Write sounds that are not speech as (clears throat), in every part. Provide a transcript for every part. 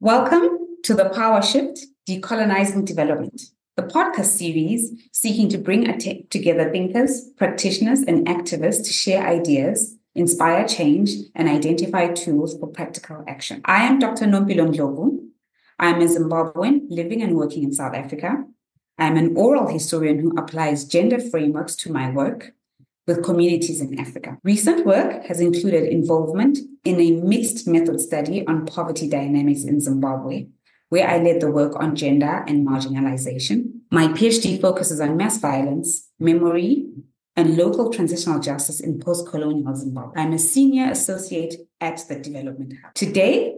Welcome to the Power Shift Decolonizing Development, the podcast series seeking to bring together thinkers, practitioners, and activists to share ideas, inspire change, and identify tools for practical action. I am Dr. Nompilo Ndlovu. I am a Zimbabwean living and working in South Africa. I am an oral historian who applies gender frameworks to my work with communities in Africa. Recent work has included involvement in a mixed method study on poverty dynamics in Zimbabwe, where I led the work on gender and marginalization. My PhD focuses on mass violence, memory, and local transitional justice in post colonial Zimbabwe. I'm a senior associate at the Development Hub. Today,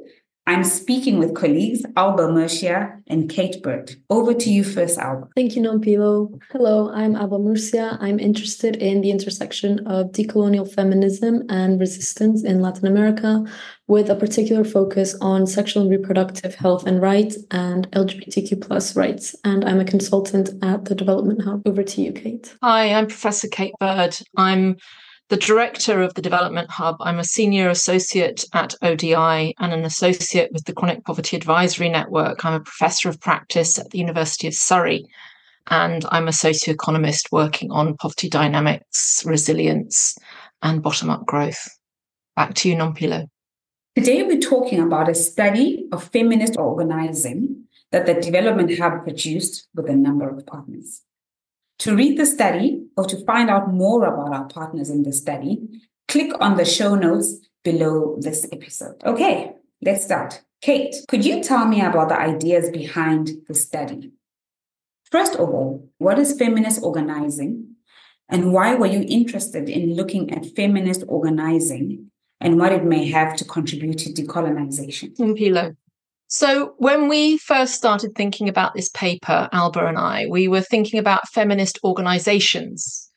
I'm speaking with colleagues Alba Murcia and Kate Bird. Over to you first, Alba. Thank you, Nompilo. Hello, I'm Alba Murcia. I'm interested in the intersection of decolonial feminism and resistance in Latin America, with a particular focus on sexual and reproductive health and rights and LGBTQ plus rights. And I'm a consultant at the Development Hub. Over to you, Kate. Hi, I'm Professor Kate Bird. I'm the director of the Development Hub. I'm a senior associate at ODI and an associate with the Chronic Poverty Advisory Network. I'm a professor of practice at the University of Surrey, and I'm a socioeconomist working on poverty dynamics, resilience, and bottom up growth. Back to you, Nompilo. Today, we're talking about a study of feminist organizing that the Development Hub produced with a number of partners. To read the study or to find out more about our partners in the study, click on the show notes below this episode. Okay, let's start. Kate, could you tell me about the ideas behind the study? First of all, what is feminist organizing? And why were you interested in looking at feminist organizing and what it may have to contribute to decolonization? Pilo. So, when we first started thinking about this paper, Alba and I, we were thinking about feminist organizations.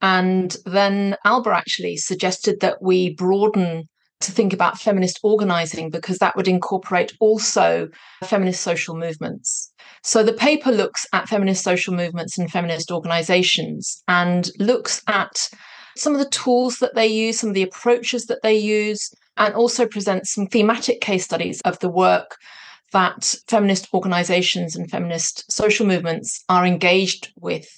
And then Alba actually suggested that we broaden to think about feminist organizing because that would incorporate also feminist social movements. So the paper looks at feminist social movements and feminist organizations and looks at some of the tools that they use, some of the approaches that they use, and also presents some thematic case studies of the work that feminist organizations and feminist social movements are engaged with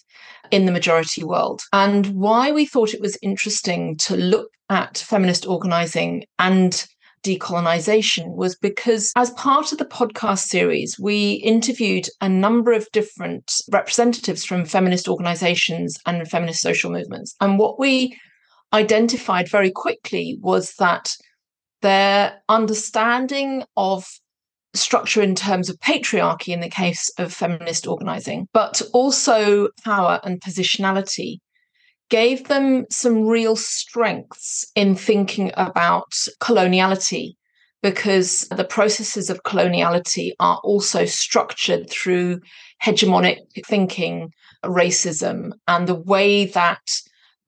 in the majority world. And why we thought it was interesting to look at feminist organizing and decolonization was because, as part of the podcast series, we interviewed a number of different representatives from feminist organizations and feminist social movements. And what we identified very quickly was that their understanding of structure in terms of patriarchy in the case of feminist organizing, but also power and positionality gave them some real strengths in thinking about coloniality because the processes of coloniality are also structured through hegemonic thinking, racism, and the way that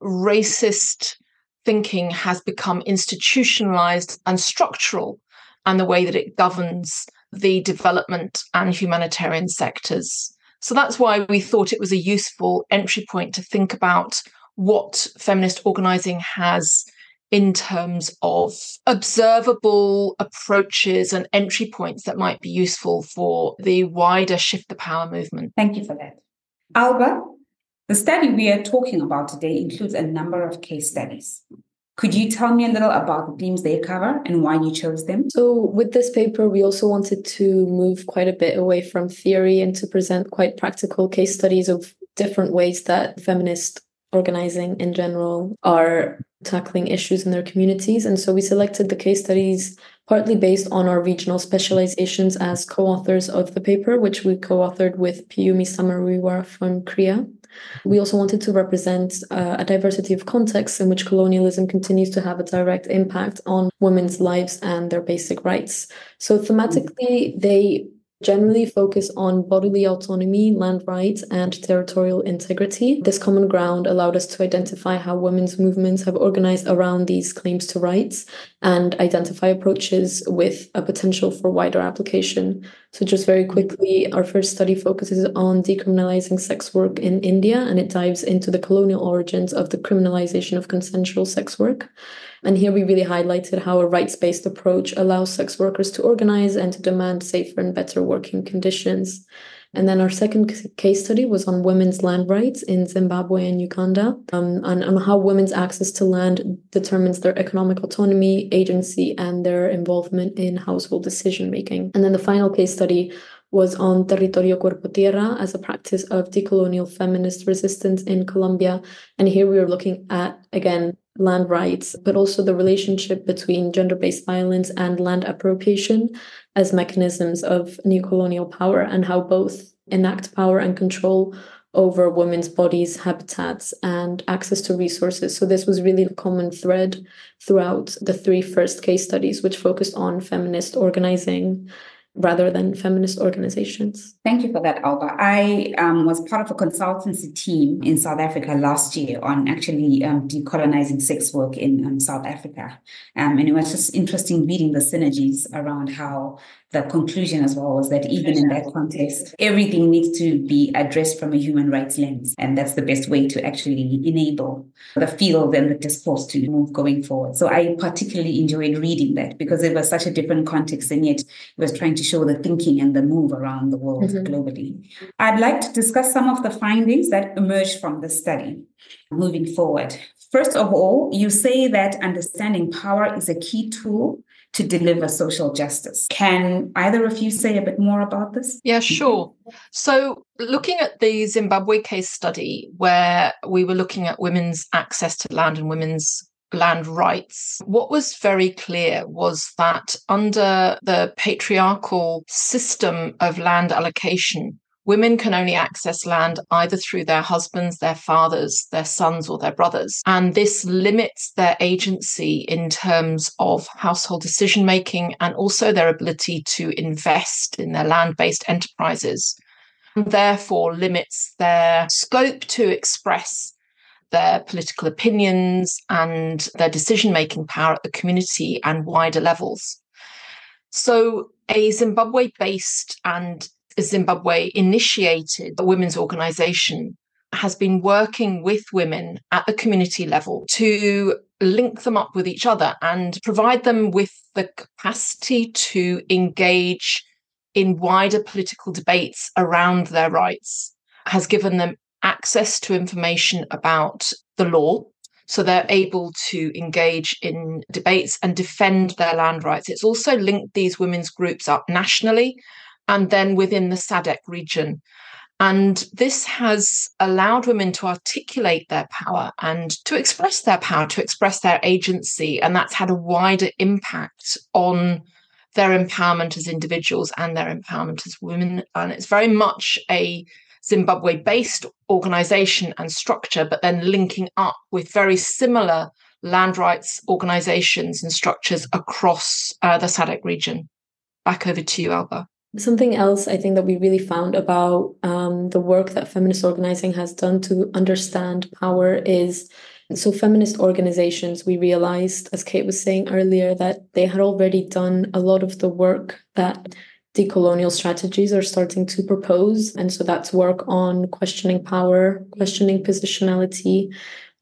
racist thinking has become institutionalized and structural, and the way that it governs the development and humanitarian sectors. So that's why we thought it was a useful entry point to think about what feminist organizing has in terms of observable approaches and entry points that might be useful for the wider shift the power movement. Thank you for that. Alba, the study we are talking about today includes a number of case studies. Could you tell me a little about the themes they cover and why you chose them? So, with this paper, we also wanted to move quite a bit away from theory and to present quite practical case studies of different ways that feminist organizing in general are tackling issues in their communities. And so, we selected the case studies partly based on our regional specializations as co authors of the paper, which we co authored with Piyumi Samariwa from CREA. We also wanted to represent uh, a diversity of contexts in which colonialism continues to have a direct impact on women's lives and their basic rights. So, thematically, they generally focus on bodily autonomy, land rights, and territorial integrity. This common ground allowed us to identify how women's movements have organized around these claims to rights and identify approaches with a potential for wider application. So, just very quickly, our first study focuses on decriminalizing sex work in India and it dives into the colonial origins of the criminalization of consensual sex work. And here we really highlighted how a rights based approach allows sex workers to organize and to demand safer and better working conditions. And then our second case study was on women's land rights in Zimbabwe and Uganda, um, and on how women's access to land determines their economic autonomy, agency, and their involvement in household decision making. And then the final case study was on Territorio Cuerpo Tierra as a practice of decolonial feminist resistance in Colombia. And here we are looking at, again, land rights, but also the relationship between gender based violence and land appropriation as mechanisms of new colonial power and how both enact power and control over women's bodies, habitats, and access to resources. So, this was really the common thread throughout the three first case studies, which focused on feminist organizing rather than feminist organizations. Thank you for that, Alba. I um, was part of a consultancy team in South Africa last year on actually um, decolonizing sex work in um, South Africa. Um, and it was just interesting reading the synergies around how the conclusion as well was that even in that context, everything needs to be addressed from a human rights lens. And that's the best way to actually enable the field and the discourse to move going forward. So I particularly enjoyed reading that because it was such a different context and yet it was trying to show the thinking and the move around the world mm-hmm. globally. I'd like to discuss some of the findings that emerged from the study moving forward. First of all, you say that understanding power is a key tool to deliver social justice. Can either of you say a bit more about this? Yeah, sure. So, looking at the Zimbabwe case study, where we were looking at women's access to land and women's land rights, what was very clear was that under the patriarchal system of land allocation, Women can only access land either through their husbands, their fathers, their sons, or their brothers. And this limits their agency in terms of household decision making and also their ability to invest in their land based enterprises. And therefore, limits their scope to express their political opinions and their decision making power at the community and wider levels. So, a Zimbabwe based and Zimbabwe initiated a women's organization has been working with women at the community level to link them up with each other and provide them with the capacity to engage in wider political debates around their rights, has given them access to information about the law. So they're able to engage in debates and defend their land rights. It's also linked these women's groups up nationally and then within the SADC region. And this has allowed women to articulate their power and to express their power, to express their agency. And that's had a wider impact on their empowerment as individuals and their empowerment as women. And it's very much a Zimbabwe based organization and structure, but then linking up with very similar land rights organizations and structures across uh, the SADC region. Back over to you, Alba. Something else I think that we really found about um, the work that feminist organizing has done to understand power is so, feminist organizations, we realized, as Kate was saying earlier, that they had already done a lot of the work that decolonial strategies are starting to propose. And so that's work on questioning power, questioning positionality,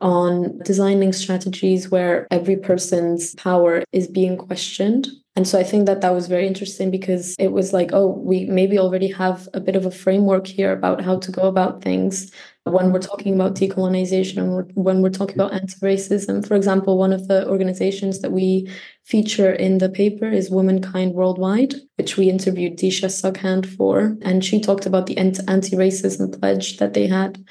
on designing strategies where every person's power is being questioned and so I think that that was very interesting because it was like, oh, we maybe already have a bit of a framework here about how to go about things when we're talking about decolonization and when we're talking about anti-racism. For example, one of the organizations that we feature in the paper is Womankind Worldwide, which we interviewed Disha Sughand for. And she talked about the anti-racism pledge that they had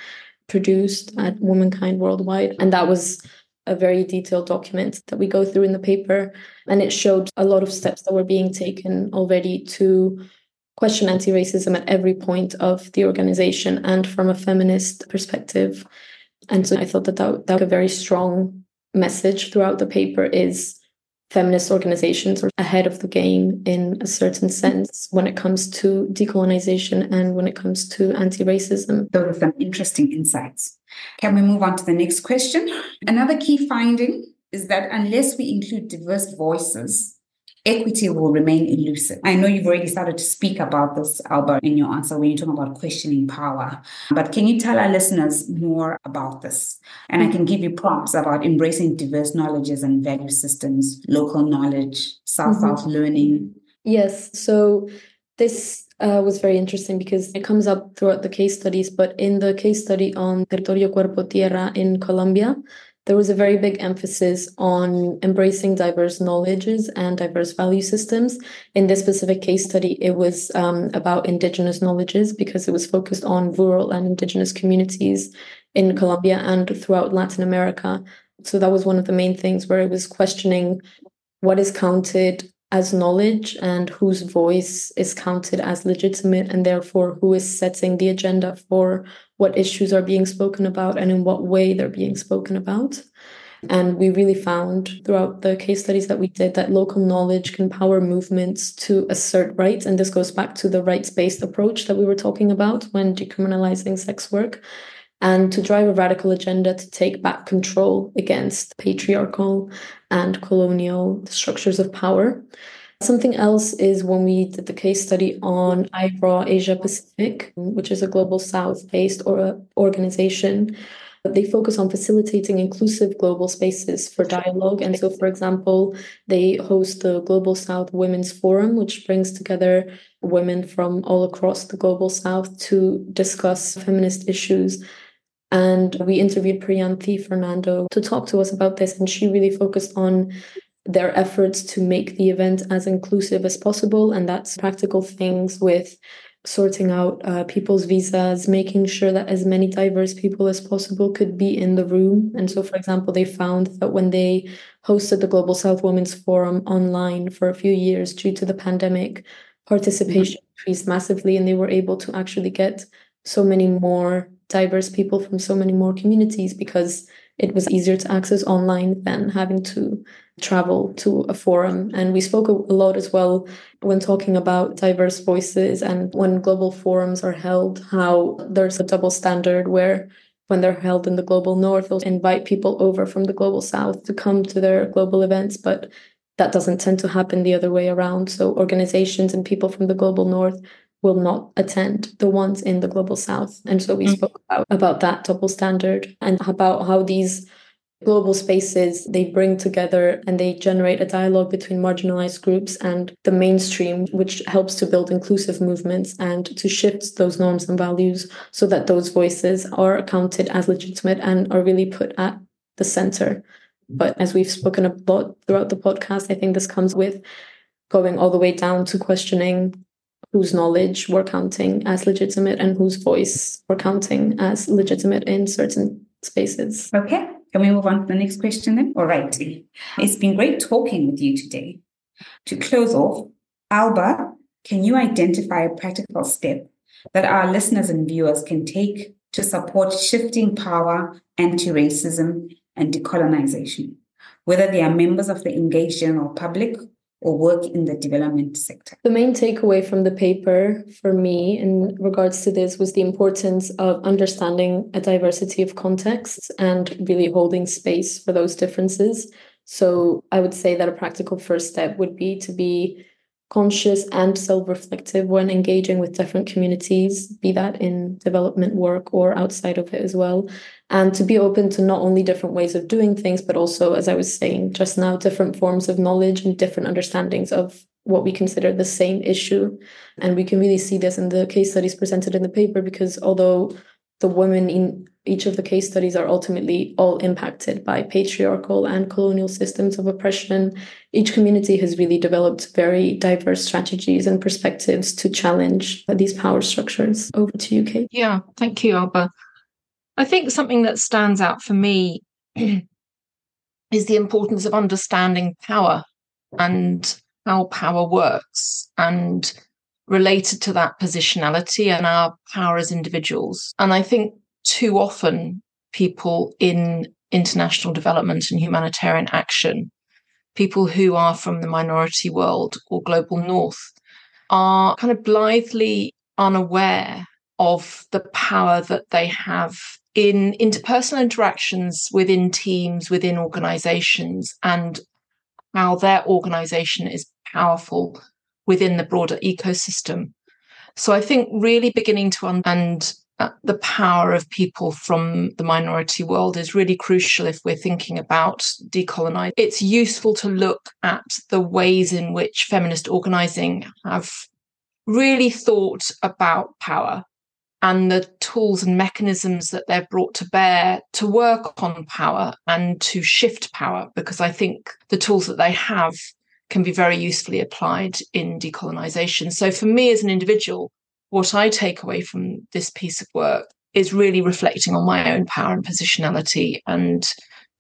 produced at Womankind Worldwide. And that was a very detailed document that we go through in the paper. And it showed a lot of steps that were being taken already to question anti racism at every point of the organization and from a feminist perspective. And so I thought that that, that a very strong message throughout the paper is feminist organizations are ahead of the game in a certain sense when it comes to decolonization and when it comes to anti-racism. Those are some interesting insights. Can we move on to the next question? Another key finding is that unless we include diverse voices equity will remain elusive. I know you've already started to speak about this, Alba, in your answer when you talk about questioning power. But can you tell our listeners more about this? And I can give you prompts about embracing diverse knowledges and value systems, local knowledge, South South mm-hmm. learning. Yes. So this uh, was very interesting because it comes up throughout the case studies, but in the case study on Territorio Cuerpo Tierra in Colombia, there was a very big emphasis on embracing diverse knowledges and diverse value systems. In this specific case study, it was um, about indigenous knowledges because it was focused on rural and indigenous communities in Colombia and throughout Latin America. So that was one of the main things where it was questioning what is counted as knowledge and whose voice is counted as legitimate and therefore who is setting the agenda for what issues are being spoken about and in what way they're being spoken about and we really found throughout the case studies that we did that local knowledge can power movements to assert rights. And this goes back to the rights based approach that we were talking about when decriminalizing sex work and to drive a radical agenda to take back control against patriarchal and colonial structures of power. Something else is when we did the case study on IWRAW Asia Pacific, which is a global south based or uh, organization. They focus on facilitating inclusive global spaces for dialogue. And so, for example, they host the Global South Women's Forum, which brings together women from all across the Global South to discuss feminist issues and we interviewed Priyanthi Fernando to talk to us about this. And she really focused on their efforts to make the event as inclusive as possible. And that's practical things with sorting out uh, people's visas, making sure that as many diverse people as possible could be in the room. And so, for example, they found that when they hosted the Global South Women's Forum online for a few years due to the pandemic, participation mm-hmm. increased massively and they were able to actually get so many more diverse people from so many more communities because it was easier to access online than having to travel to a forum. And we spoke a lot as well when talking about diverse voices and when global forums are held, how there's a double standard where when they're held in the global north, they'll invite people over from the global south to come to their global events. But that doesn't tend to happen the other way around. So organizations and people from the global north will not attend the ones in the global south and so we mm-hmm. spoke about, about that double standard and about how these global spaces they bring together and they generate a dialogue between marginalized groups and the mainstream which helps to build inclusive movements and to shift those norms and values so that those voices are accounted as legitimate and are really put at the center but as we've spoken about throughout the podcast i think this comes with going all the way down to questioning whose knowledge we're counting as legitimate and whose voice we're counting as legitimate in certain spaces. Okay, can we move on to the next question then? All right. It's been great talking with you today. To close off, Alba, can you identify a practical step that our listeners and viewers can take to support shifting power, anti racism, and decolonization, whether they are members of the engaged general public or work in the development sector. The main takeaway from the paper for me in regards to this was the importance of understanding a diversity of contexts and really holding space for those differences. So I would say that a practical first step would be to be conscious and self reflective when engaging with different communities, be that in development work or outside of it as well. And to be open to not only different ways of doing things, but also, as I was saying just now, different forms of knowledge and different understandings of what we consider the same issue. And we can really see this in the case studies presented in the paper because although the women in each of the case studies are ultimately all impacted by patriarchal and colonial systems of oppression. Each community has really developed very diverse strategies and perspectives to challenge these power structures. Over to you, Kate. Yeah, thank you, Alba. I think something that stands out for me (clears throat) is the importance of understanding power and how power works and related to that positionality and our power as individuals. And I think too often people in international development and humanitarian action, people who are from the minority world or global north, are kind of blithely unaware of the power that they have in interpersonal interactions within teams, within organizations, and how their organization is powerful within the broader ecosystem. So I think really beginning to understand uh, the power of people from the minority world is really crucial if we're thinking about decolonizing. It's useful to look at the ways in which feminist organizing have really thought about power and the tools and mechanisms that they've brought to bear to work on power and to shift power, because I think the tools that they have can be very usefully applied in decolonization. So for me as an individual, what I take away from this piece of work is really reflecting on my own power and positionality and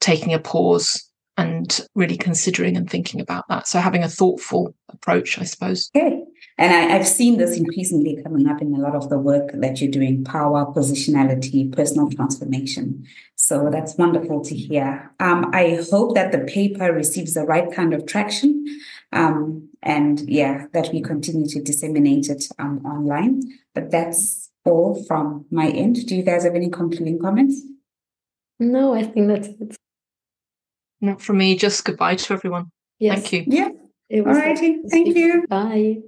taking a pause and really considering and thinking about that. So having a thoughtful approach, I suppose. Okay. And I, have seen this increasingly coming up in a lot of the work that you're doing power, positionality, personal transformation. So that's wonderful to hear. Um, I hope that the paper receives the right kind of traction. Um, and yeah, that we continue to disseminate it um, online. But that's all from my end. Do you guys have any concluding comments? No, I think that's it. Not from me, just goodbye to everyone. Yes. Thank you. Yeah. All righty. Thank you. Bye.